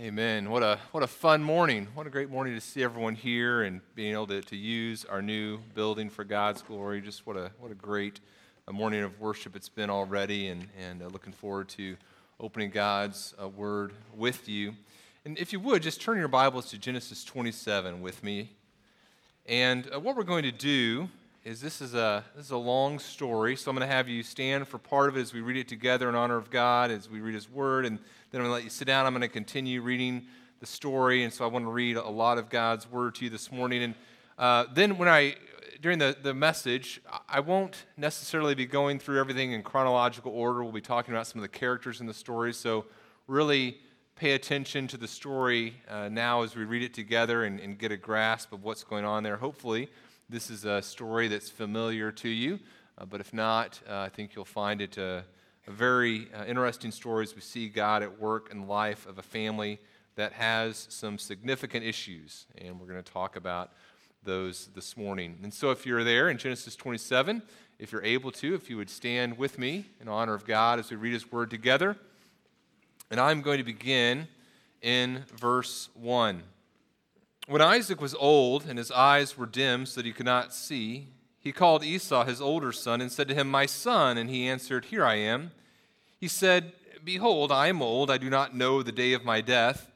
Amen. What a what a fun morning. What a great morning to see everyone here and being able to, to use our new building for God's glory. Just what a what a great morning of worship it's been already, and and uh, looking forward to opening God's uh, word with you. And if you would, just turn your Bibles to Genesis 27 with me. And uh, what we're going to do is this is a this is a long story, so I'm going to have you stand for part of it as we read it together in honor of God, as we read His Word, and then I'm going to let you sit down. I'm going to continue reading the story, and so I want to read a lot of God's word to you this morning. And uh, then when I, during the, the message, I won't necessarily be going through everything in chronological order. We'll be talking about some of the characters in the story, so really pay attention to the story uh, now as we read it together and, and, get a grasp of what's going on there. Hopefully, this is a story that's familiar to you, uh, but if not, uh, I think you'll find it uh, very uh, interesting story as we see God at work in the life of a family that has some significant issues. And we're going to talk about those this morning. And so, if you're there in Genesis 27, if you're able to, if you would stand with me in honor of God as we read His Word together. And I'm going to begin in verse 1. When Isaac was old and his eyes were dim so that he could not see, he called Esau, his older son, and said to him, My son. And he answered, Here I am. He said, Behold, I am old, I do not know the day of my death.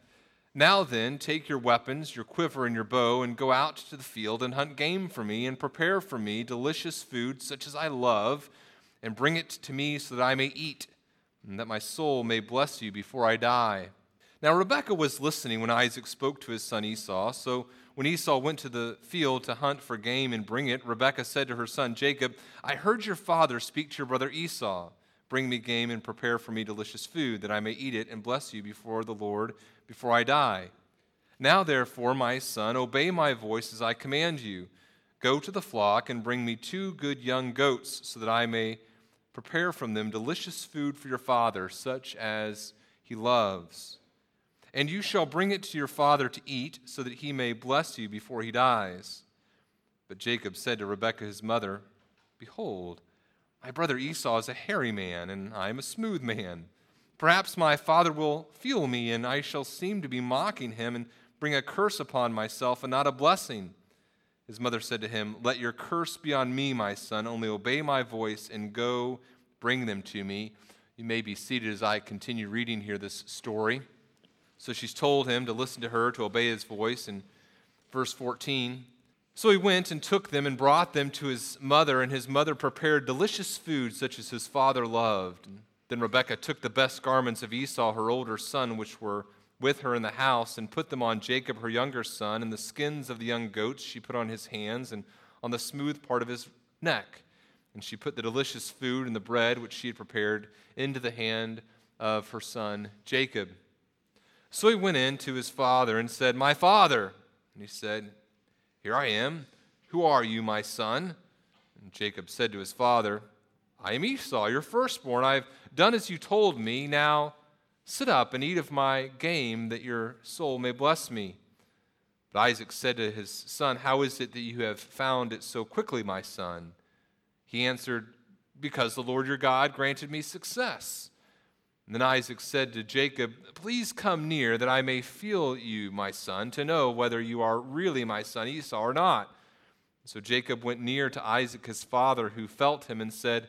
Now then, take your weapons, your quiver, and your bow, and go out to the field and hunt game for me, and prepare for me delicious food such as I love, and bring it to me so that I may eat, and that my soul may bless you before I die. Now Rebekah was listening when Isaac spoke to his son Esau, so when Esau went to the field to hunt for game and bring it, Rebekah said to her son Jacob, I heard your father speak to your brother Esau. Bring me game and prepare for me delicious food, that I may eat it and bless you before the Lord before I die. Now, therefore, my son, obey my voice as I command you. Go to the flock and bring me two good young goats, so that I may prepare from them delicious food for your father, such as he loves and you shall bring it to your father to eat, so that he may bless you before he dies. But Jacob said to Rebekah his mother, Behold, my brother Esau is a hairy man, and I am a smooth man. Perhaps my father will feel me, and I shall seem to be mocking him, and bring a curse upon myself, and not a blessing. His mother said to him, Let your curse be on me, my son, only obey my voice, and go bring them to me. You may be seated as I continue reading here this story. So she's told him to listen to her, to obey his voice. In verse 14, so he went and took them and brought them to his mother, and his mother prepared delicious food such as his father loved. Then Rebekah took the best garments of Esau, her older son, which were with her in the house, and put them on Jacob, her younger son, and the skins of the young goats she put on his hands and on the smooth part of his neck. And she put the delicious food and the bread which she had prepared into the hand of her son Jacob. So he went in to his father and said, My father. And he said, Here I am. Who are you, my son? And Jacob said to his father, I am Esau, your firstborn. I've done as you told me. Now sit up and eat of my game, that your soul may bless me. But Isaac said to his son, How is it that you have found it so quickly, my son? He answered, Because the Lord your God granted me success. And then Isaac said to Jacob, Please come near that I may feel you, my son, to know whether you are really my son Esau or not. So Jacob went near to Isaac his father, who felt him and said,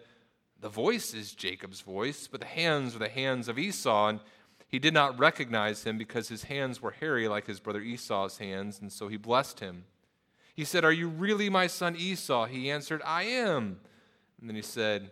The voice is Jacob's voice, but the hands are the hands of Esau. And he did not recognize him because his hands were hairy like his brother Esau's hands, and so he blessed him. He said, Are you really my son Esau? He answered, I am. And then he said,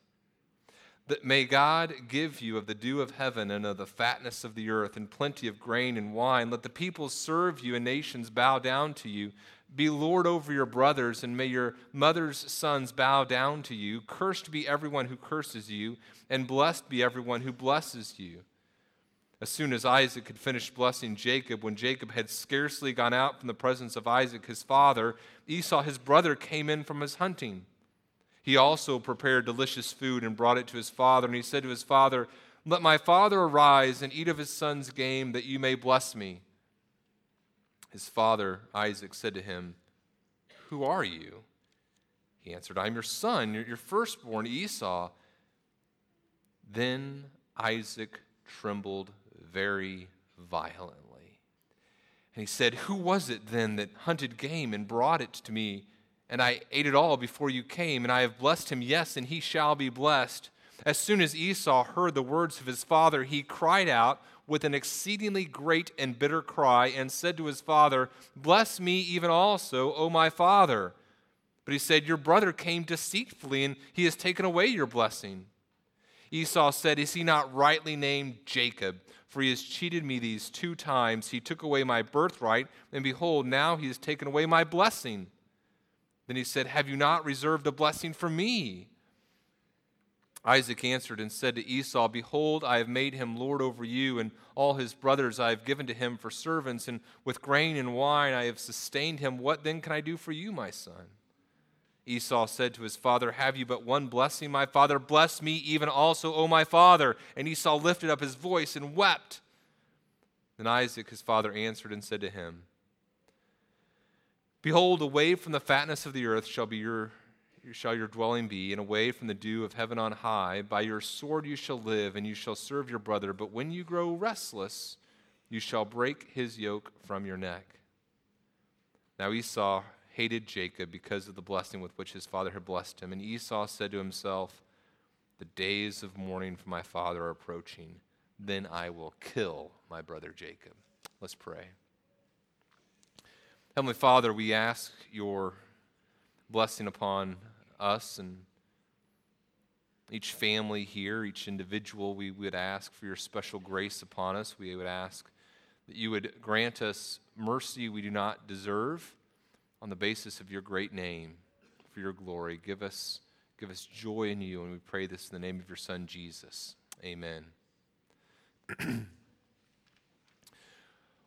That may God give you of the dew of heaven and of the fatness of the earth and plenty of grain and wine. Let the peoples serve you and nations bow down to you. Be Lord over your brothers, and may your mother's sons bow down to you. Cursed be everyone who curses you, and blessed be everyone who blesses you. As soon as Isaac had finished blessing Jacob, when Jacob had scarcely gone out from the presence of Isaac his father, Esau his brother came in from his hunting. He also prepared delicious food and brought it to his father, and he said to his father, Let my father arise and eat of his son's game, that you may bless me. His father Isaac said to him, Who are you? He answered, I'm your son, your firstborn Esau. Then Isaac trembled very violently. And he said, Who was it then that hunted game and brought it to me? And I ate it all before you came, and I have blessed him, yes, and he shall be blessed. As soon as Esau heard the words of his father, he cried out with an exceedingly great and bitter cry and said to his father, Bless me even also, O my father. But he said, Your brother came deceitfully, and he has taken away your blessing. Esau said, Is he not rightly named Jacob? For he has cheated me these two times. He took away my birthright, and behold, now he has taken away my blessing. Then he said, Have you not reserved a blessing for me? Isaac answered and said to Esau, Behold, I have made him lord over you, and all his brothers I have given to him for servants, and with grain and wine I have sustained him. What then can I do for you, my son? Esau said to his father, Have you but one blessing, my father? Bless me even also, O my father. And Esau lifted up his voice and wept. Then Isaac, his father, answered and said to him, Behold, away from the fatness of the earth shall be your shall your dwelling be, and away from the dew of heaven on high. By your sword you shall live, and you shall serve your brother. But when you grow restless, you shall break his yoke from your neck. Now Esau hated Jacob because of the blessing with which his father had blessed him. And Esau said to himself, The days of mourning for my father are approaching. Then I will kill my brother Jacob. Let's pray. Heavenly Father, we ask your blessing upon us and each family here, each individual. We would ask for your special grace upon us. We would ask that you would grant us mercy we do not deserve on the basis of your great name for your glory. Give us, give us joy in you, and we pray this in the name of your Son, Jesus. Amen.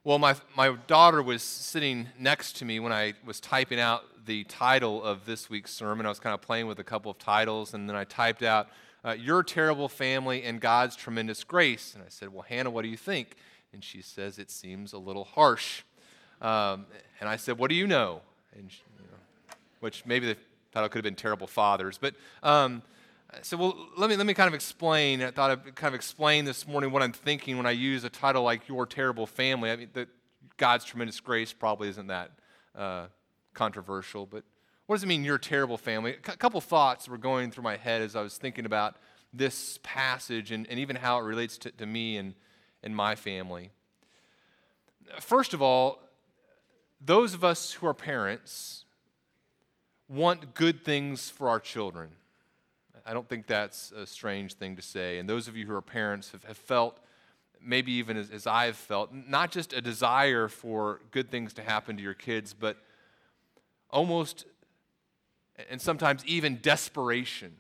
well, my, my daughter was sitting next to me when I was typing out the title of this week's sermon. I was kind of playing with a couple of titles, and then I typed out, uh, Your Terrible Family and God's Tremendous Grace. And I said, Well, Hannah, what do you think? And she says, It seems a little harsh. Um, and I said, What do you know? and you know, which maybe the title could have been Terrible Fathers. But um, so, well, let me let me kind of explain. I thought I'd kind of explain this morning what I'm thinking when I use a title like Your Terrible Family. I mean, the, God's tremendous grace probably isn't that uh, controversial, but what does it mean, Your Terrible Family? A couple thoughts were going through my head as I was thinking about this passage and, and even how it relates to, to me and, and my family. First of all, those of us who are parents want good things for our children. I don't think that's a strange thing to say. And those of you who are parents have, have felt, maybe even as, as I've felt, not just a desire for good things to happen to your kids, but almost, and sometimes even desperation.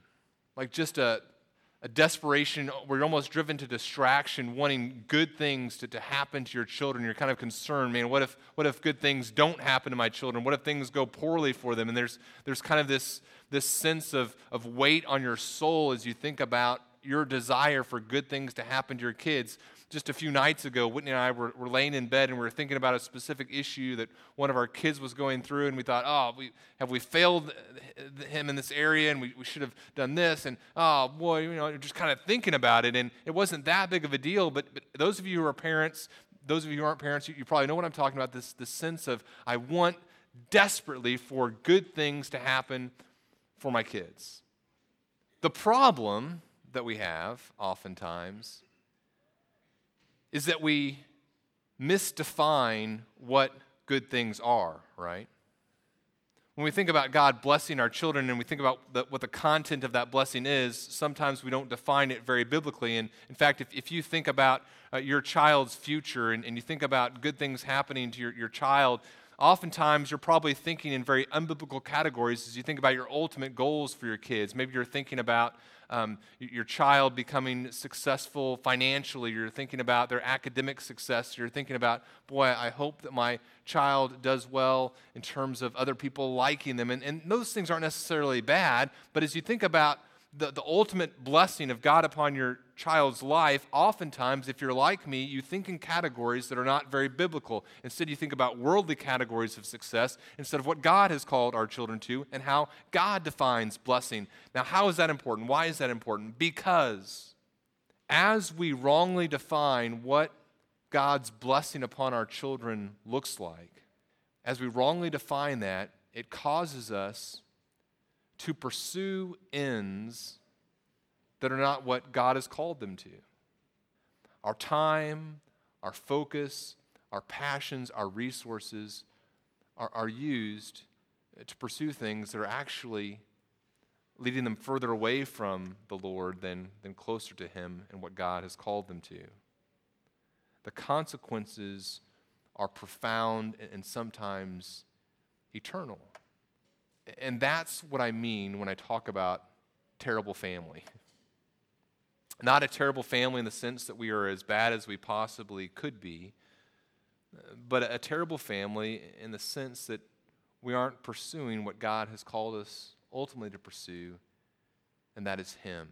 Like just a, a desperation where you're almost driven to distraction, wanting good things to, to happen to your children. You're kind of concerned, man, what if, what if good things don't happen to my children? What if things go poorly for them? And there's, there's kind of this, this sense of, of weight on your soul as you think about your desire for good things to happen to your kids just a few nights ago, Whitney and I were, were laying in bed and we were thinking about a specific issue that one of our kids was going through, and we thought, oh, we, have we failed him in this area, and we, we should have done this, and oh boy, you know, you're just kind of thinking about it, and it wasn't that big of a deal. But, but those of you who are parents, those of you who aren't parents, you, you probably know what I'm talking about. This this sense of I want desperately for good things to happen for my kids. The problem that we have oftentimes is that we misdefine what good things are, right? When we think about God blessing our children and we think about the, what the content of that blessing is, sometimes we don't define it very biblically. And in fact, if, if you think about uh, your child's future and, and, you think about good things happening to your, your child, oftentimes you're probably thinking in very unbiblical categories as you think about your ultimate goals for your kids. Maybe you're thinking about um, your child becoming successful financially. You're thinking about their academic success. You're thinking about, boy, I hope that my child does well in terms of other people liking them. And, and those things aren't necessarily bad, but as you think about the, the ultimate blessing of God upon your child's life, oftentimes, if you're like me, you think in categories that are not very biblical. Instead, you think about worldly categories of success instead of what God has called our children to and how God defines blessing. Now, how is that important? Why is that important? Because as we wrongly define what God's blessing upon our children looks like, as we wrongly define that, it causes us to pursue ends that are not what God has called them to. Our time, our focus, our passions, our resources are, are used to pursue things that are actually leading them further away from the Lord than, than closer to Him and what God has called them to. The consequences are profound and sometimes eternal. And that's what I mean when I talk about terrible family. Not a terrible family in the sense that we are as bad as we possibly could be, but a terrible family in the sense that we aren't pursuing what God has called us ultimately to pursue, and that is Him.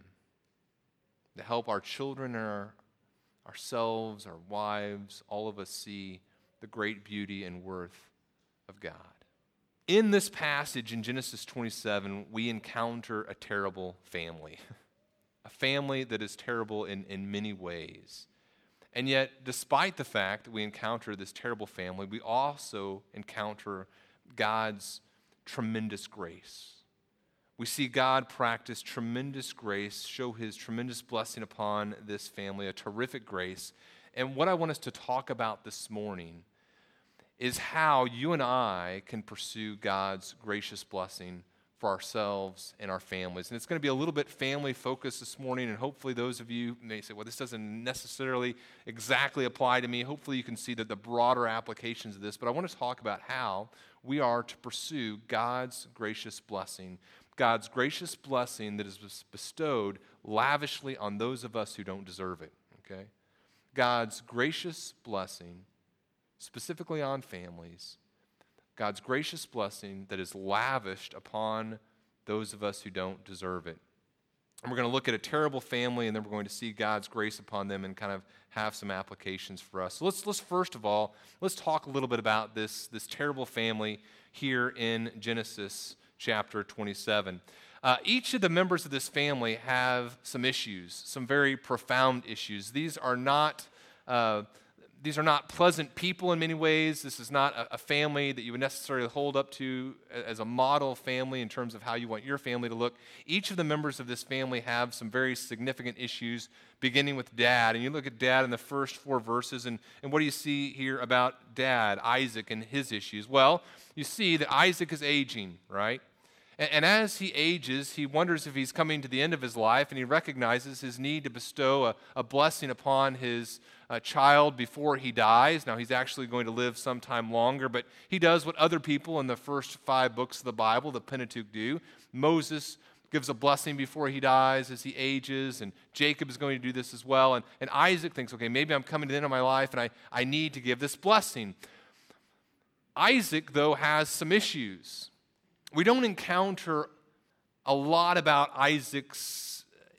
To help our children our, ourselves, our wives, all of us see the great beauty and worth of God in this passage in Genesis 27, we encounter a terrible family, a family that is terrible in, in many ways. And yet, despite the fact that we encounter this terrible family, we also encounter God's tremendous grace. We see God practice tremendous grace, show his tremendous blessing upon this family, a terrific grace. And what I want us to talk about this morning is how you and I can pursue God's gracious blessing for ourselves and our families. And it's going to be a little bit family focused this morning, and hopefully, those of you may say, well, this doesn't necessarily exactly apply to me. Hopefully, you can see that the broader applications of this. But I want to talk about how we are to pursue God's gracious blessing, God's gracious blessing that is bestowed lavishly on those of us who don't deserve it. Okay? God's gracious blessing specifically on families, God's gracious blessing that is lavished upon those of us who don't deserve it. And we're going to look at a terrible family, and then we're going to see God's grace upon them and kind of have some applications for us. So let's, let's first of all, let's talk a little bit about this, this terrible family here in Genesis chapter 27. Uh, each of the members of this family have some issues, some very profound issues. These are not uh, these are not pleasant people in many ways. This is not a, a, family that you would necessarily hold up to as a model family in terms of how you want your family to look. Each of the members of this family have some very significant issues, beginning with dad. And you look at dad in the first four verses, and, and what do you see here about dad, Isaac, and his issues? Well, you see that Isaac is aging, right? And, and as he ages, he wonders if he's coming to the end of his life, and he recognizes his need to bestow a, a blessing upon his a child before he dies. Now, he's actually going to live some time longer, but he does what other people in the first five books of the Bible, the Pentateuch, do. Moses gives a blessing before he dies as he ages, and Jacob is going to do this as well. And, and Isaac thinks, okay, maybe I'm coming to the end of my life and I, I need to give this blessing. Isaac, though, has some issues. We don't encounter a lot about Isaac's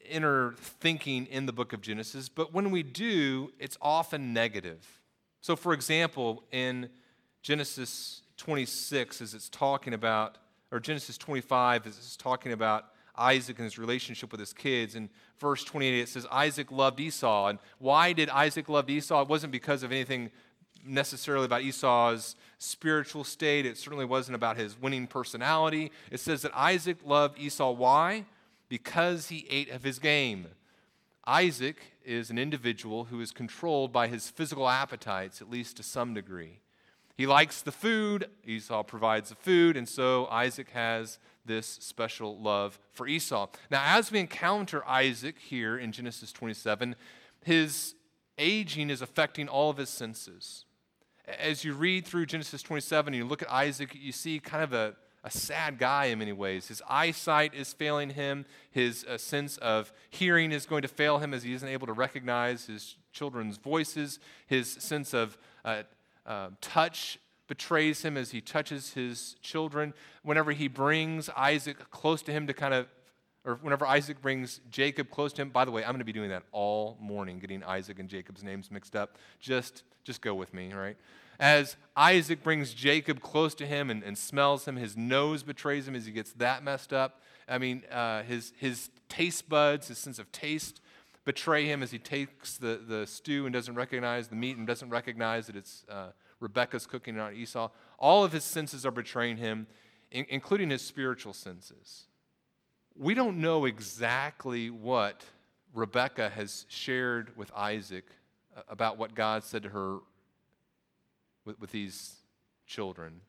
inner thinking in the book of Genesis, but when we do, it's often negative. So, for example, in Genesis 26, as it's talking about, or Genesis 25, as it's talking about Isaac and his relationship with his kids. In verse 28, it says, Isaac loved Esau. And why did Isaac love Esau? It wasn't because of anything necessarily about Esau's spiritual state. It certainly wasn't about his winning personality. It says that Isaac loved Esau. Why? Because he ate of his game. Isaac is an individual who is controlled by his physical appetites, at least to some degree. He likes the food, Esau provides the food, and so Isaac has this special love for Esau. Now, as we encounter Isaac here in Genesis 27, his aging is affecting all of his senses. As you read through Genesis 27 and you look at Isaac, you see kind of a, a sad guy in many ways. His eyesight is failing him, his uh, sense of hearing is going to fail him as he isn't able to recognize his children's voices, his sense of uh, uh, touch betrays him as he touches his children. Whenever he brings Isaac close to him to kind of, or whenever Isaac brings Jacob close to him, by the way, I'm going to be doing that all morning, getting Isaac and Jacob's names mixed up. Just, just go with me, right? As Isaac brings Jacob close to him and, and smells him, his nose betrays him as he gets that messed up. I mean, uh, his, his taste buds, his sense of taste betray him as he takes the, the stew and doesn't recognize the meat and doesn't recognize that it's uh, Rebecca's cooking, not Esau. All of his senses are betraying him, in, including his spiritual senses. We don't know exactly what Rebecca has shared with Isaac uh, about what God said to her with, with these children.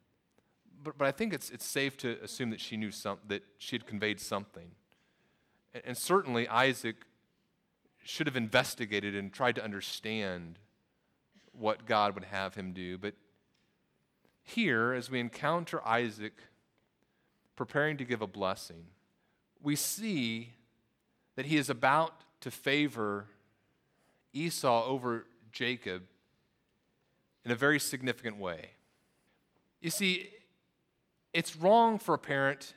But, but I think it's, it's safe to assume that she knew some, that she had conveyed something. And, and certainly Isaac should have investigated and tried to understand what God would have him do. But here, as we encounter Isaac preparing to give a blessing, we see that he is about to favor Esau over Jacob in a very significant way. You see, it's wrong for a parent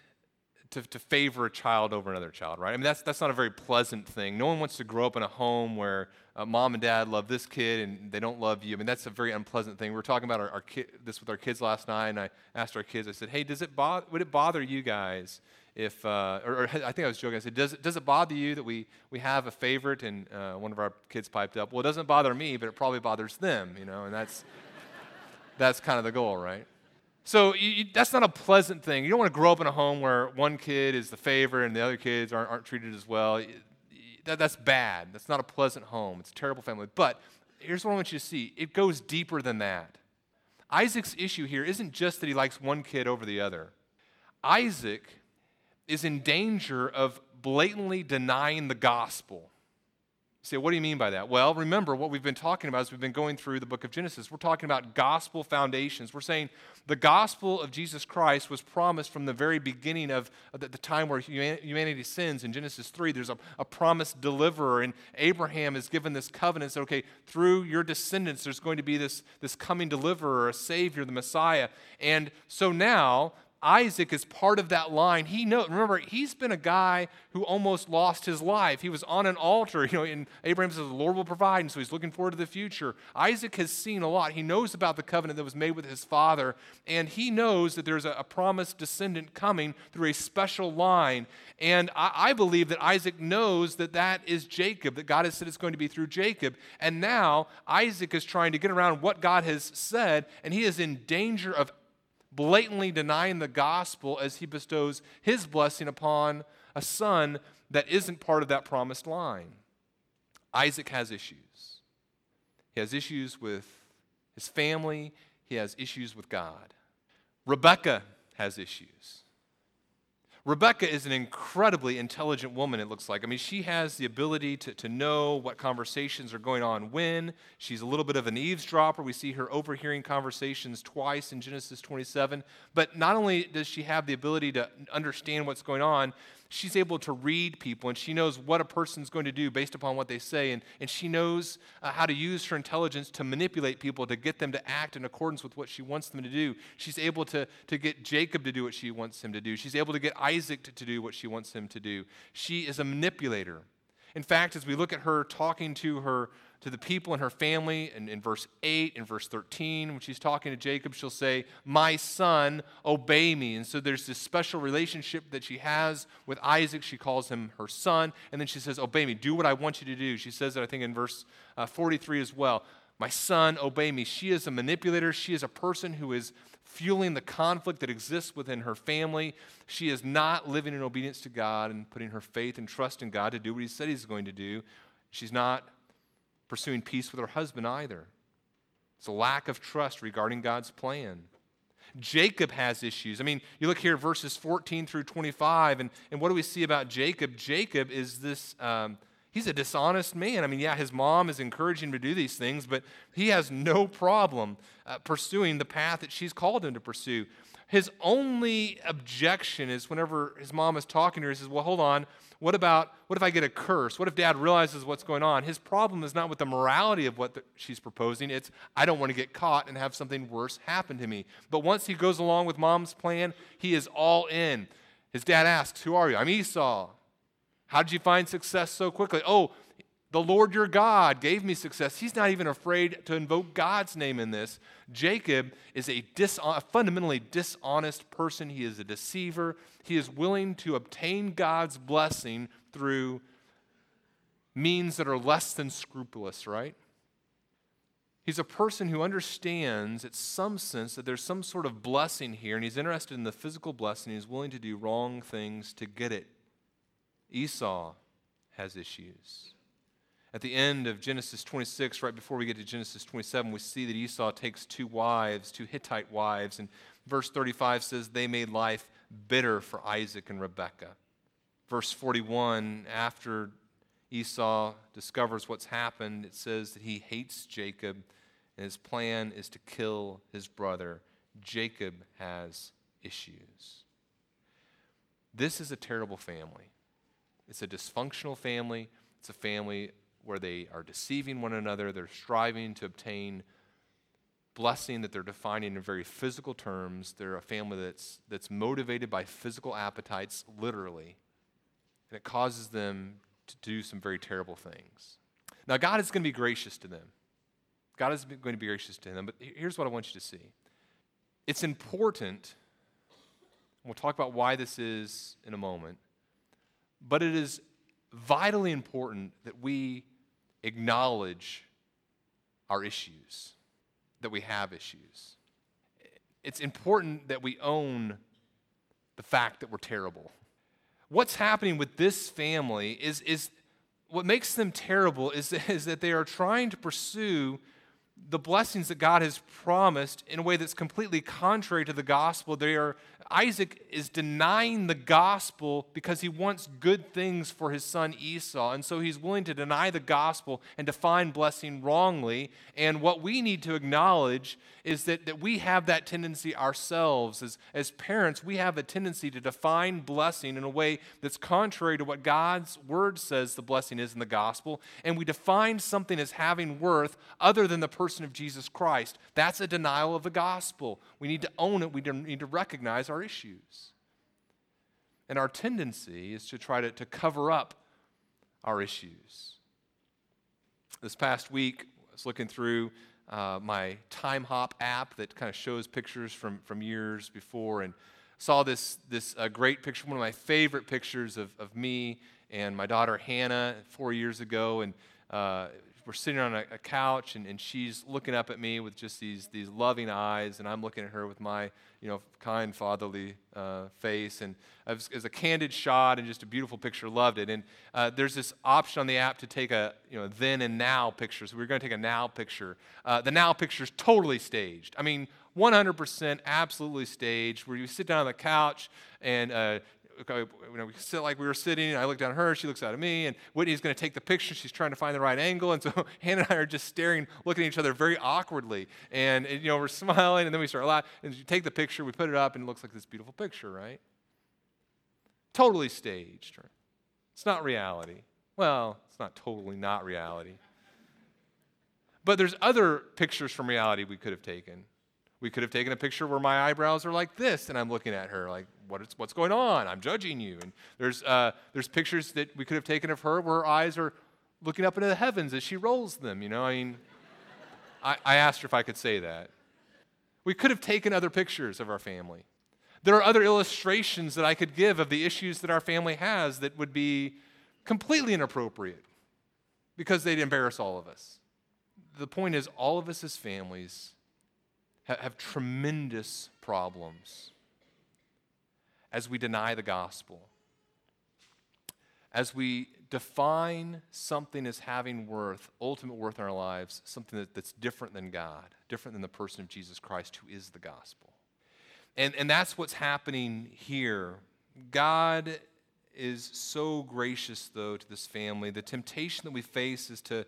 to, to favor a child over another child, right? I mean, that's, that's not a very pleasant thing. No one wants to grow up in a home where uh, mom and dad love this kid and they don't love you. I mean, that's a very unpleasant thing. We were talking about our, our ki- this with our kids last night, and I asked our kids, I said, hey, does it bo- would it bother you guys if, uh, or, or, I think I was joking, I said, does it, does it bother you that we, we have a favorite? And uh, one of our kids piped up, well, it doesn't bother me, but it probably bothers them, you know, and that's, that's kind of the goal, right? So you, that's not a pleasant thing. You don't want to grow up in a home where one kid is the favorite and the other kids aren't, aren't treated as well. That, that's bad. That's not a pleasant home. It's a terrible family. But here's what I want you to see it goes deeper than that. Isaac's issue here isn't just that he likes one kid over the other. Isaac is in danger of blatantly denying the gospel say, what do you mean by that? Well, remember what we've been talking about as we've been going through the book of Genesis. We're talking about gospel foundations. We're saying the gospel of Jesus Christ was promised from the very beginning of the, time where humanity sins in Genesis 3. There's a, a promised deliverer, and Abraham is given this covenant. Okay, through your descendants, there's going to be this, this coming deliverer, a savior, the Messiah. And so now Isaac is part of that line. He know, remember, he's been a guy who almost lost his life. He was on an altar, you know, and Abraham says, the Lord will provide, and so he's looking forward to the future. Isaac has seen a lot. He knows about the covenant that was made with his father, and he knows that there's a, a promised descendant coming through a special line. And I, I believe that Isaac knows that that is Jacob, that God has said it's going to be through Jacob. And now Isaac is trying to get around what God has said, and he is in danger of blatantly denying the gospel as he bestows his blessing upon a son that isn't part of that promised line. Isaac has issues. He has issues with his family, he has issues with God. Rebecca has issues. Rebecca is an incredibly intelligent woman, it looks like. I mean, she has the ability to, to know what conversations are going on when. She's a little bit of an eavesdropper. We see her overhearing conversations twice in Genesis 27. But not only does she have the ability to understand what's going on, she's able to read people and she knows what a person's going to do based upon what they say. And, and she knows uh, how to use her intelligence to manipulate people to get them to act in accordance with what she wants them to do. She's able to, to get Jacob to do what she wants him to do. She's able to get Isaac to, to do what she wants him to do. She is a manipulator. In fact, as we look at her talking to her to the people in her family And in verse 8 and verse 13 when she's talking to jacob she'll say my son obey me. And so there's this special relationship that she has with isaac. She calls him her son. And then she says obey me. Do what i want you to do. She says that i think in verse uh, 43 as well. My son obey me. She is a manipulator. She is a person who is fueling the conflict that exists within her family. She is not living in obedience to god and putting her faith and trust in god to do what he said he's going to do. She's not pursuing peace with her husband either. It's a lack of trust regarding God's plan. Jacob has issues. I mean, you look here, verses 14 through 25, and, and what do we see about Jacob? Jacob is this, um, he's a dishonest man. I mean, yeah, his mom is encouraging him to do these things, but he has no problem uh, pursuing the path that she's called him to pursue. His only objection is whenever his mom is talking to her, he says, Well, hold on. What about, what if I get a curse? What if dad realizes what's going on? His problem is not with the morality of what the, she's proposing. It's, I don't want to get caught and have something worse happen to me. But once he goes along with mom's plan, he is all in. His dad asks, Who are you? I'm Esau. How did you find success so quickly? Oh, the Lord your God gave me success. He's not even afraid to invoke God's name in this. Jacob is a, a fundamentally dishonest person. He is a deceiver. He is willing to obtain God's blessing through means that are less than scrupulous, right? He's a person who understands, in some sense, that there's some sort of blessing here, and he's interested in the physical blessing. He's willing to do wrong things to get it. Esau has issues. At the end of Genesis 26, right before we get to Genesis 27, we see that Esau takes two wives, two Hittite wives, and verse 35 says they made life bitter for Isaac and Rebekah. Verse 41, after Esau discovers what's happened, it says that he hates Jacob and his plan is to kill his brother. Jacob has issues. This is a terrible family. It's a dysfunctional family. It's a family where they are deceiving one another. They're striving to obtain blessing that they're defining in very physical terms. They're a family that's, that's motivated by physical appetites, literally. And it causes them to do some very terrible things. Now, God is going to be gracious to them. God is going to be gracious to them. But here's what I want you to see it's important, we'll talk about why this is in a moment, but it is vitally important that we acknowledge our issues, that we have issues. It's important that we own the fact that we're terrible. What's happening with this family is, is what makes them terrible is, is that they are trying to pursue the blessings that God has promised in a way that's completely contrary to the gospel. They are Isaac is denying the gospel because he wants good things for his son Esau. And so he's willing to deny the gospel and define blessing wrongly. And what we need to acknowledge is that, that we have that tendency ourselves. As, as parents, we have a tendency to define blessing in a way that's contrary to what God's word says the blessing is in the gospel. And we define something as having worth other than the person of Jesus Christ. That's a denial of the gospel. We need to own it, we need to recognize our our issues. And our tendency is to try to, to cover up our issues. This past week, I was looking through uh, my Timehop app that kind of shows pictures from, from years before and saw this, this uh, great picture, one of my favorite pictures of, of me and my daughter Hannah four years ago. And uh, we're sitting on a, a couch and, and she's looking up at me with just these, these loving eyes, and I'm looking at her with my you know, kind fatherly uh, face. And it was, a candid shot and just a beautiful picture. Loved it. And uh, there's this option on the app to take a you know then and now picture. So we're going to take a now picture. Uh, the now picture is totally staged. I mean, 100% absolutely staged. Where you sit down on the couch and uh, you know, we sit like we were sitting. I look down at her, she looks out at me, and Whitney's going to take the picture. She's trying to find the right angle, and so Hannah and I are just staring, looking at each other very awkwardly, and, and you know we're smiling, and then we start laughing. And you take the picture, we put it up, and it looks like this beautiful picture, right? Totally staged. It's not reality. Well, it's not totally not reality. But there's other pictures from reality we could have taken. We could have taken a picture where my eyebrows are like this, and I'm looking at her like, what is, what's going on? I'm judging you. And there's, uh, there's pictures that we could have taken of her where her eyes are looking up into the heavens as she rolls them. You know, I mean, I, I asked her if I could say that. We could have taken other pictures of our family. There are other illustrations that I could give of the issues that our family has that would be completely inappropriate because they'd embarrass all of us. The point is, all of us as families have, tremendous problems as we deny the gospel, as we define something as having worth, ultimate worth in our lives, something that, that's different than God, different than the person of Jesus Christ, who is the gospel. And, and that's what's happening here. God is so gracious, though, to this family. The temptation that we face is to,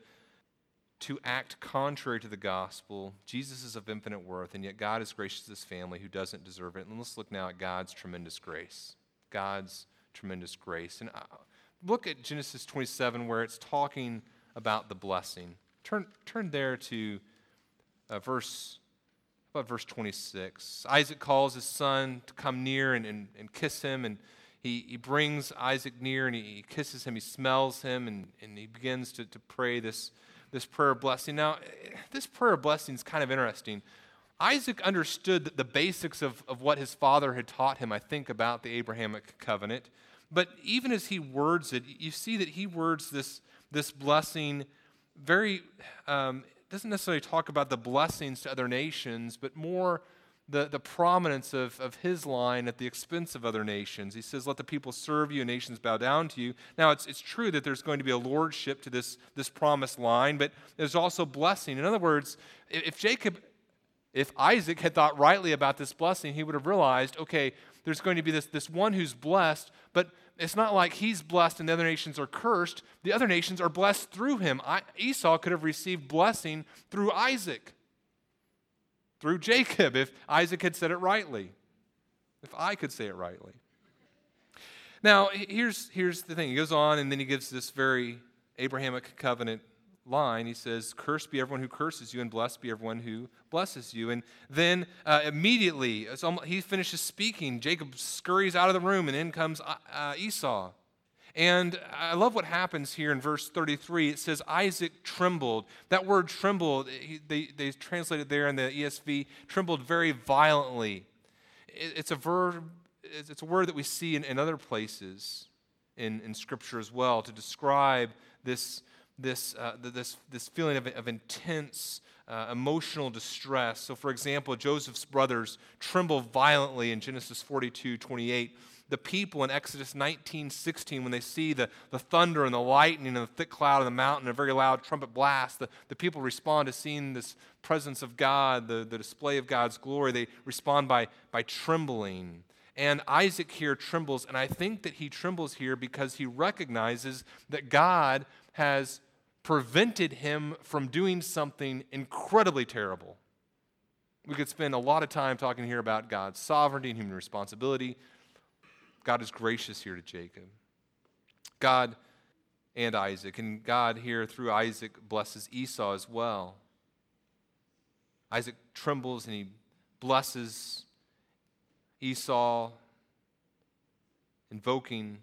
to act contrary to the gospel. Jesus is of infinite worth, and yet God is gracious to this family who doesn't deserve it. And let's look now at God's tremendous grace. God's tremendous grace. And uh, look at Genesis 27, where it's talking about the blessing. Turn, turn there to uh, verse about verse 26. Isaac calls his son to come near and, and, and kiss him, and he, he brings Isaac near and he, he kisses him, he smells him, and, and he begins to, to pray this, this prayer of blessing. Now, this prayer of blessing is kind of interesting. Isaac understood the basics of, of what his father had taught him, I think, about the Abrahamic covenant. But even as he words it, you see that he words this, this blessing very um, doesn't necessarily talk about the blessings to other nations, but more the, the prominence of, of his line at the expense of other nations. He says, Let the people serve you and nations bow down to you. Now, it's, it's true that there's going to be a lordship to this, this promised line, but there's also blessing. In other words, if Jacob, if Isaac had thought rightly about this blessing, he would have realized, okay, there's going to be this, this one who's blessed, but it's not like he's blessed and the other nations are cursed. The other nations are blessed through him. I, Esau could have received blessing through Isaac, through Jacob, if Isaac had said it rightly, if I could say it rightly. Now, here's, here's the thing. He goes on and then he gives this very Abrahamic covenant line, he says, Cursed be everyone who curses you, and blessed be everyone who blesses you. And then uh, immediately, almost, he finishes speaking. Jacob scurries out of the room, and in comes uh, uh, Esau. And I love what happens here in verse 33. It says, Isaac trembled. That word trembled, they, they translate it there in the ESV, trembled very violently. It, it's a verb, it's a word that we see in, in other places in, in Scripture as well to describe this this, uh, this, this feeling of, of intense uh, emotional distress. So, for example, Joseph's brothers tremble violently in Genesis 42 28. The people in Exodus 19 16, when they see the, the thunder and the lightning and the thick cloud of the mountain, and a very loud trumpet blast, the, the people respond to seeing this presence of God, the, the display of God's glory. They respond by, by trembling. And Isaac here trembles, and I think that he trembles here because he recognizes that God has prevented him from doing something incredibly terrible. We could spend a lot of time talking here about God's sovereignty and human responsibility. God is gracious here to Jacob. God and Isaac. And God here through Isaac blesses Esau as well. Isaac trembles and he blesses Esau, invoking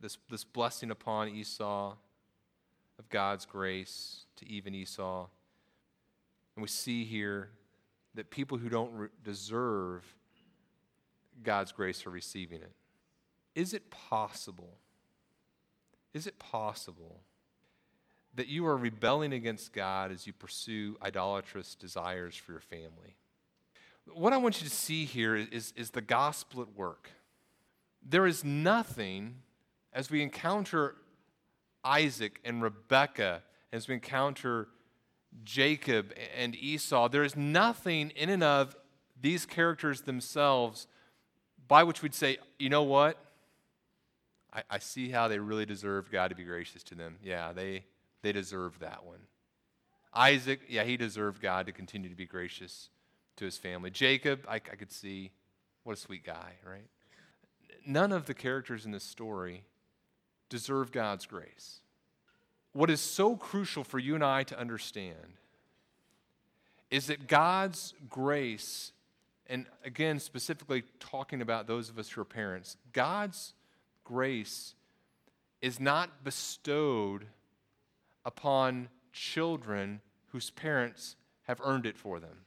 this, this blessing upon Esau of God's grace to even Esau. And we see here that people who don't re- deserve God's grace are receiving it. Is it possible? Is it possible that you are rebelling against God as you pursue idolatrous desires for your family? What I want you to see here is, is the gospel at work. There is nothing, as we encounter Isaac and Rebekah, as we encounter Jacob and Esau, there is nothing in and of these characters themselves by which we'd say, you know what? I, I, see how they really deserve God to be gracious to them. Yeah, they, they deserve that one. Isaac, yeah, he deserved God to continue to be gracious to his family. Jacob, I, I could see, what a sweet guy, right? None of the characters in this story deserve God's grace. What is so crucial for you and I to understand is that God's grace, and again, specifically talking about those of us who are parents, God's grace is not bestowed upon children whose parents have earned it for them.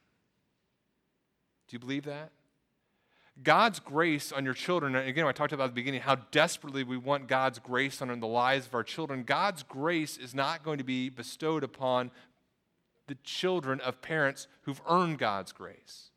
Do you believe that? God's grace on your children, and again, I talked about at the beginning how desperately we want God's grace on the lives of our children. God's grace is not going to be bestowed upon the children of parents who've earned God's grace.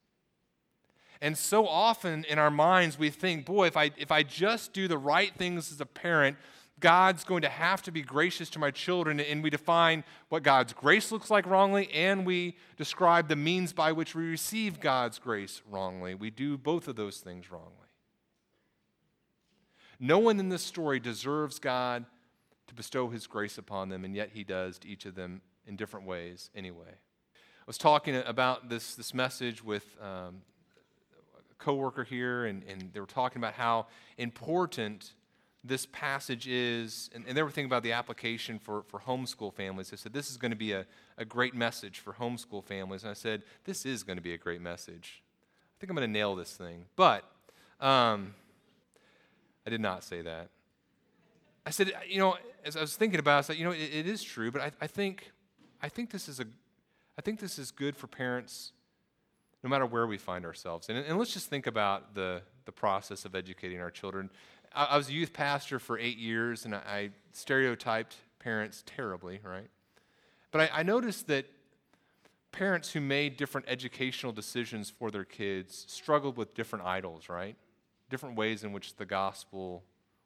And so often in our minds, we think, boy, if I, if I just do the right things as a parent, God's going to have to be gracious to my children, and we define what God's grace looks like wrongly, and we describe the means by which we receive God's grace wrongly. We do both of those things wrongly. No one in this story deserves God to bestow his grace upon them, and yet he does to each of them in different ways anyway. I was talking about this, this message with um, coworker here, and, and they were talking about how important this passage is, and, and, they were thinking about the application for, for homeschool families. They said, This is going to be a, a great message for homeschool families. And I said, This is going to be a great message. I think I'm going to nail this thing. But um, I did not say that. I said, You know, as I was thinking about it, I said, You know, it, it is true, but I, I, think, I, think this is a, I think this is good for parents no matter where we find ourselves. And, and let's just think about the, the process of educating our children. I, I was a youth pastor for eight years, and I, I stereotyped parents terribly, right? But I, I noticed that parents who made different educational decisions for their kids struggled with different idols, right? Different ways in which the gospel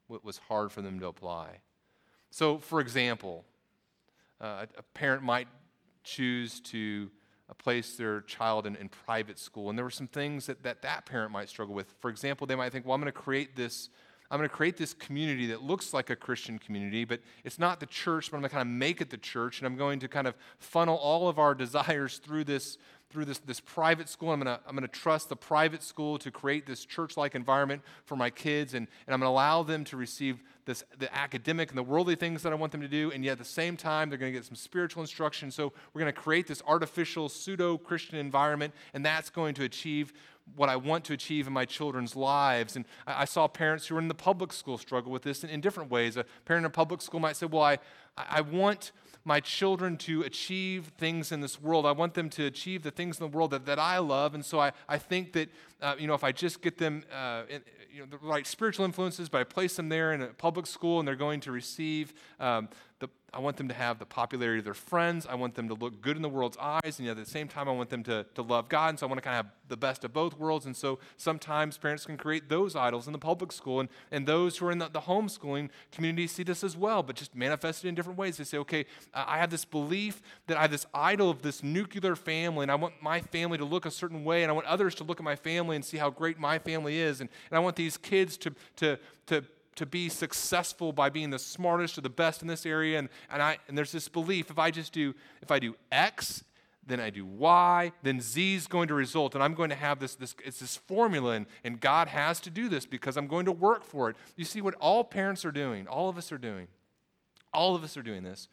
was hard for them to apply. So, for example, uh, a parent might choose to place their child in, in private school, and there were some things that, that that parent might struggle with. For example, they might think, well, I'm going to create this I'm going to create this community that looks like a Christian community, but it's not the church, but I'm going to kind of make it the church, and I'm going to kind of funnel all of our desires through this, through this, this private school. I'm going, to, I'm to trust the private school to create this church like environment for my kids, and, and I'm going to allow them to receive this, the academic and the worldly things that I want them to do, and yet at the same time, they're going to get some spiritual instruction. So we're going to create this artificial pseudo Christian environment, and that's going to achieve what I want to achieve in my children's lives. And I, I saw parents who were in the public school struggle with this in, in, different ways. A parent in a public school might say, Well, I, I want my children to achieve things in this world. I want them to achieve the things in the world that, that I love. And so I, I think that, uh, you know, if I just get them uh, in, you know, the right spiritual influences, but I place them there in a public school and they're going to receive um, the, I want them to have the popularity of their friends. I want them to look good in the world's eyes. And yet at the same time, I want them to, to love God. And so I want to kind of have the best of both worlds. And so sometimes parents can create those idols in the public school. And, and those who are in the, the homeschooling community see this as well, but just manifested in different ways. They say, okay, I have this belief that I have this idol of this nuclear family, and I want my family to look a certain way, and I want others to look at my family and see how great my family is. And, and I want these kids to, to, to to be successful by being the smartest or the best in this area. And, and, I, and there's this belief if I just do, if I do X, then I do Y, then Z is going to result. And I'm going to have this, this it's this formula, and, and God has to do this because I'm going to work for it. You see what all parents are doing, all of us are doing. All of us are doing this.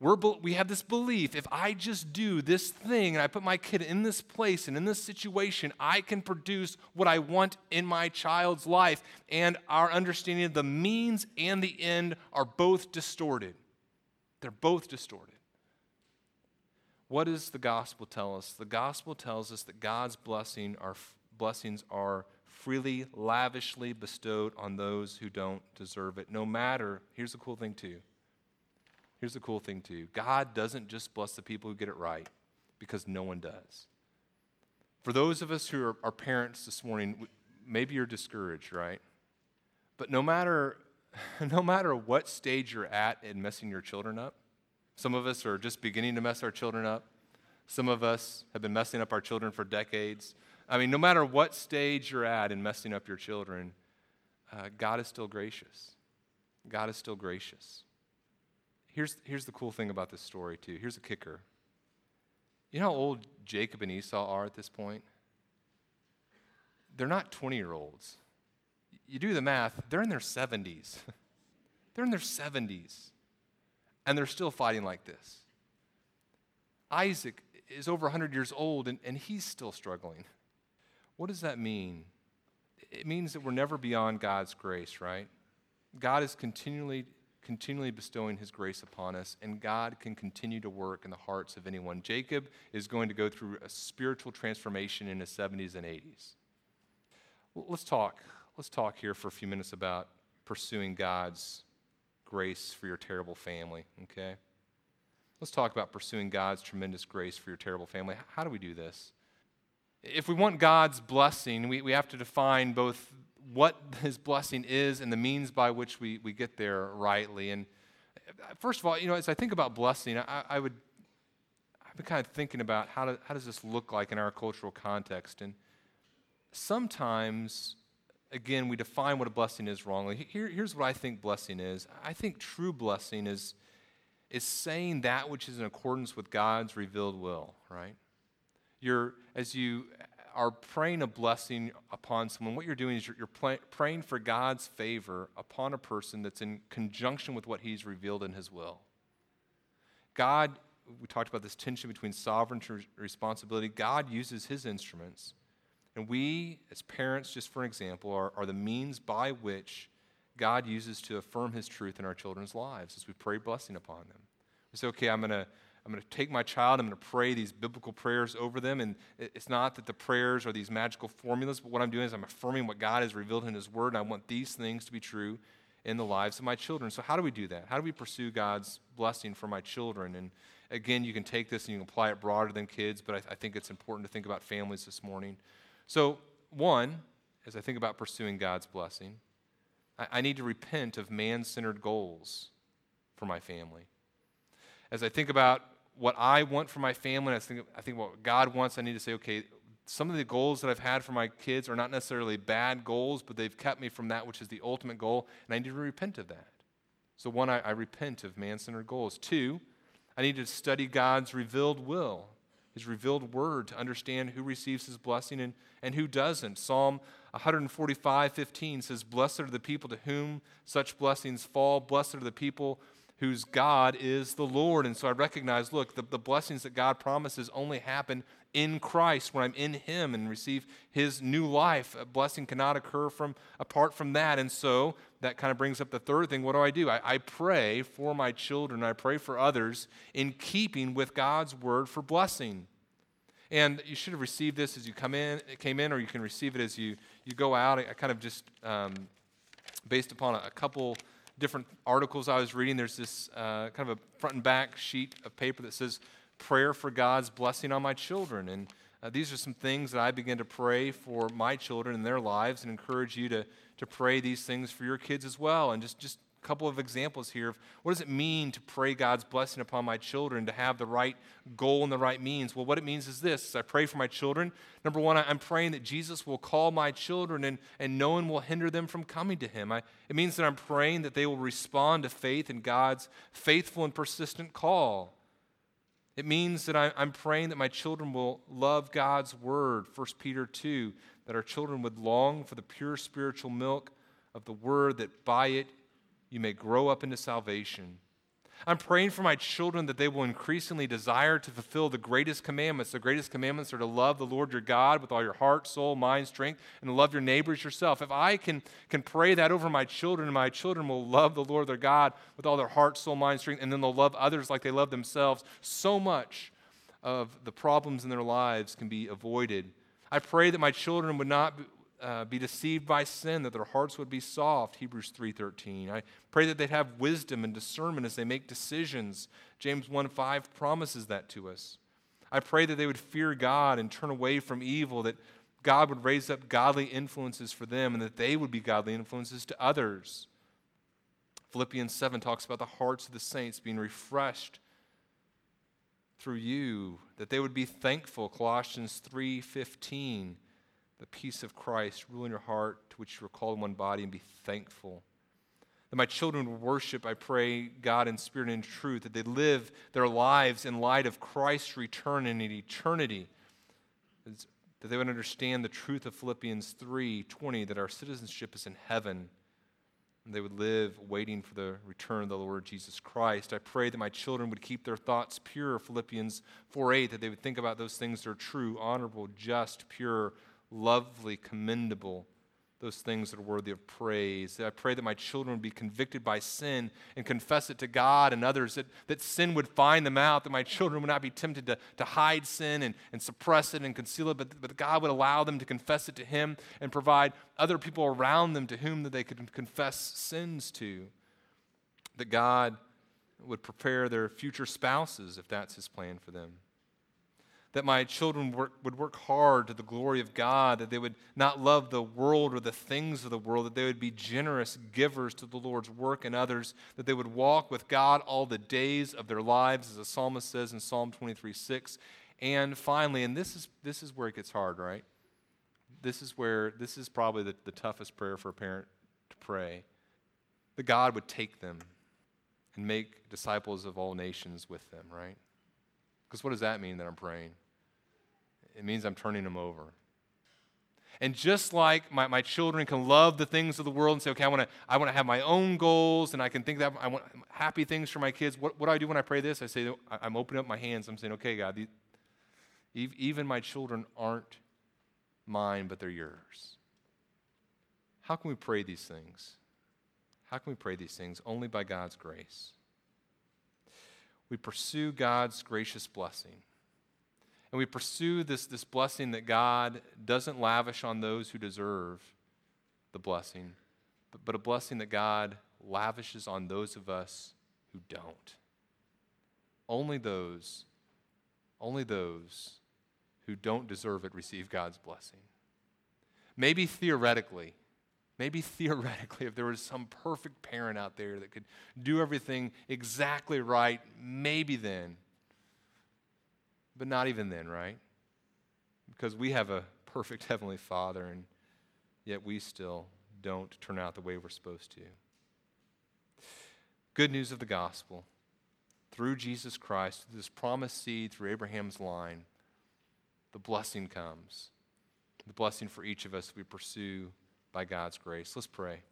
We're, we have this belief if I just do this thing and I put my kid in this place and in this situation, I can produce what I want in my child's life. And our understanding of the means and the end are both distorted. They're both distorted. What does the gospel tell us? The gospel tells us that God's blessing are, blessings are freely, lavishly bestowed on those who don't deserve it, no matter, here's the cool thing too Here's the cool thing, too God doesn't just bless the people who get it right, because no one does. For those of us who are, are parents this morning, maybe you're discouraged, right? But no matter, no matter what stage you're at in messing your children up, some of us are just beginning to mess our children up. Some of us have been messing up our children for decades. I mean, no matter what stage you're at in messing up your children, uh, God is still gracious. God is still gracious. Here's, here's the cool thing about this story, too. Here's a kicker. You know how old Jacob and Esau are at this point? They're not 20 year olds. You do the math, they're in their 70s. they're in their 70s. And they're still fighting like this. Isaac is over 100 years old and, and he's still struggling. What does that mean? It means that we're never beyond God's grace, right? God is continually continually bestowing his grace upon us, and God can continue to work in the hearts of anyone. Jacob is going to go through a spiritual transformation in his 70s and 80s. Let's talk. Let's talk here for a few minutes about pursuing God's grace for your terrible family, okay? Let's talk about pursuing God's tremendous grace for your terrible family. How do we do this? If we want God's blessing, we, we have to define both what his blessing is and the means by which we, we get there rightly. And first of all, you know, as I think about blessing, I, I would, I've been kind of thinking about how, how does this look like in our cultural context. And sometimes again, we define what a blessing is wrongly. Here, here's what I think blessing is I think true blessing is, is saying that which is in accordance with God's revealed will, right? You're, as you are praying a blessing upon someone, what you're doing is you're, you're praying for God's favor upon a person that's in conjunction with what He's revealed in His will. God, we talked about this tension between sovereignty and responsibility. God uses His instruments and we, as parents, just for an example, are, are the means by which God uses to affirm his truth in our children's lives as we pray blessing upon them. We say, okay, I'm going to. I'm going to take my child, I'm going to pray these biblical prayers over them. And it's not that the prayers are these magical formulas, but what I'm doing is I'm affirming what God has revealed in His Word, and I want these things to be true in the lives of my children. So, how do we do that? How do we pursue God's blessing for my children? And again, you can take this and you can apply it broader than kids, but I, I think it's important to think about families this morning. So, one, as I think about pursuing God's blessing, I, I need to repent of man centered goals for my family. As I think about what I want for my family, I think, I think what God wants, I need to say, okay, some of the goals that I've had for my kids are not necessarily bad goals, but they've kept me from that which is the ultimate goal, and I need to repent of that. So, one, I, I repent of man centered goals. Two, I need to study God's revealed will his revealed word to understand who receives his blessing and, and who doesn't. Psalm 145 15 says, Blessed are the people to whom such blessings fall. Blessed are the people whose God is the Lord. And so I recognize look, the, the blessings that God promises only happen in Christ when I'm in Him and receive His new life. A blessing cannot occur from apart from that. And so that kind of brings up the third thing. What do I do? I, I pray for my children, I pray for others in keeping with God's word for blessing. And you should have received this as you come in, came in, or you can receive it as you, you go out. I, I kind of just, um, based upon a, a, couple different articles I was reading, there's this uh, kind of a front and back sheet of paper that says, Prayer for God's blessing on my children. And uh, these are some things that I begin to pray for my children and their lives and encourage you to, to pray these things for your kids as well. And just, just couple of examples here of what does it mean to pray God's blessing upon my children, to have the right goal and the right means? Well, what it means is this I pray for my children. Number one, I'm praying that Jesus will call my children and, and no one will hinder them from coming to him. I, it means that I'm praying that they will respond to faith in God's faithful and persistent call. It means that I, am praying that my children will love God's word, 1 Peter 2, that our children would long for the pure spiritual milk of the word, that by it you may grow up into salvation. I'm praying for my children that they will increasingly desire to fulfill the greatest commandments. The greatest commandments are to love the Lord your God with all your heart, soul, mind, strength, and to love your neighbors yourself. If I can, can pray that over my children, my children will love the Lord their God with all their heart, soul, mind, strength, and then they'll love others like they love themselves, so much of the problems in their lives can be avoided. I pray that my children would not uh, be deceived by sin, that their hearts would be soft. Hebrews 3:13. I pray that they'd have wisdom and discernment as they make decisions. James 1:5 promises that to us. I pray that they would fear God and turn away from evil, that God would raise up godly influences for them and that they would be godly influences to others. Philemon 7 talks about the hearts of the saints being refreshed through you, that they would be thankful. Colossians 3:15 the peace of Christ rule in your heart, to which you are called in one body, and be thankful. That my children worship, I pray, God in spirit and in truth, that they live their lives in light of Christ's return in eternity. That they would understand the truth of Philippians 3 20, that our citizenship is in heaven. And they would live waiting for the return of the Lord Jesus Christ. I pray that my children would keep their thoughts pure, Philippians 4 8, that they would think about those things that are true, honorable, just, pure, lovely, commendable, those things that are worthy of praise. I pray that my children would be convicted by sin and confess it to God and others, that, that sin would find them out, that my children would not be tempted to, to hide sin and, and suppress it and conceal it, but, but God would allow them to confess it to Him and provide other people around them to whom that they could confess sins to. That God would prepare their future spouses if that's His plan for them that my children work, would work hard to the glory of God, that they would not love the world or the things of the world, that they would be generous givers to the Lord's work and others, that they would walk with God all the days of their lives, as the psalmist says in Psalm 23 6. And finally, and this is, this is where it gets hard, right? this is where, this is probably the, the toughest prayer for a parent to pray that God would take them and make disciples of all nations with them, right? Because what does that mean that I'm praying? It means I'm turning them over. And just like my, my children can love the things of the world and say, okay, I want to I wanna have my own goals and I can think that I want happy things for my kids, what, what do I do when I pray this? I say, I'm opening up my hands. I'm saying, okay, God, these, even my children aren't mine, but they're yours. How can we pray these things? How can we pray these things? Only by God's grace. We pursue God's gracious blessing and we pursue this, this blessing that God doesn't lavish on those who deserve the blessing, but, but a blessing that God lavishes on those of us who don't. Only those, only those who don't deserve it receive God's blessing. Maybe theoretically, maybe theoretically, if there was some perfect parent out there that could do everything exactly right, maybe then but not even then, right? Because we have a perfect Heavenly Father, and yet we still don't turn out the way we're supposed to. Good news of the gospel. Through Jesus Christ, through this promised seed through Abraham's line, the blessing comes. The blessing for each of us we pursue by God's grace. Let's pray.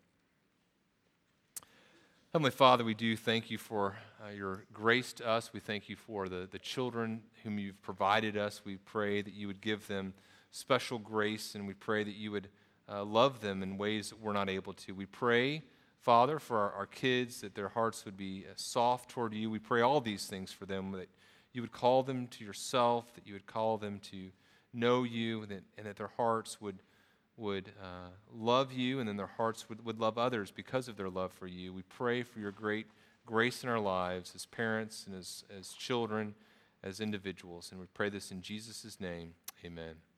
Heavenly Father, we do thank you for uh, your grace to us. We thank you for the, the children whom you've provided us. We pray that you would give them special grace, and we pray that you would uh, love them in ways that we're not able to. We pray, Father, for our, our kids, that their hearts would be uh, soft toward you. We pray all these things for them, that you would call them to yourself, that you would call them to know you, and that, and that their hearts would would uh, love you and then their hearts would, would love others because of their love for you. We pray for your great grace in our lives as parents and as, as children, as individuals. And we pray this in Jesus' name. Amen.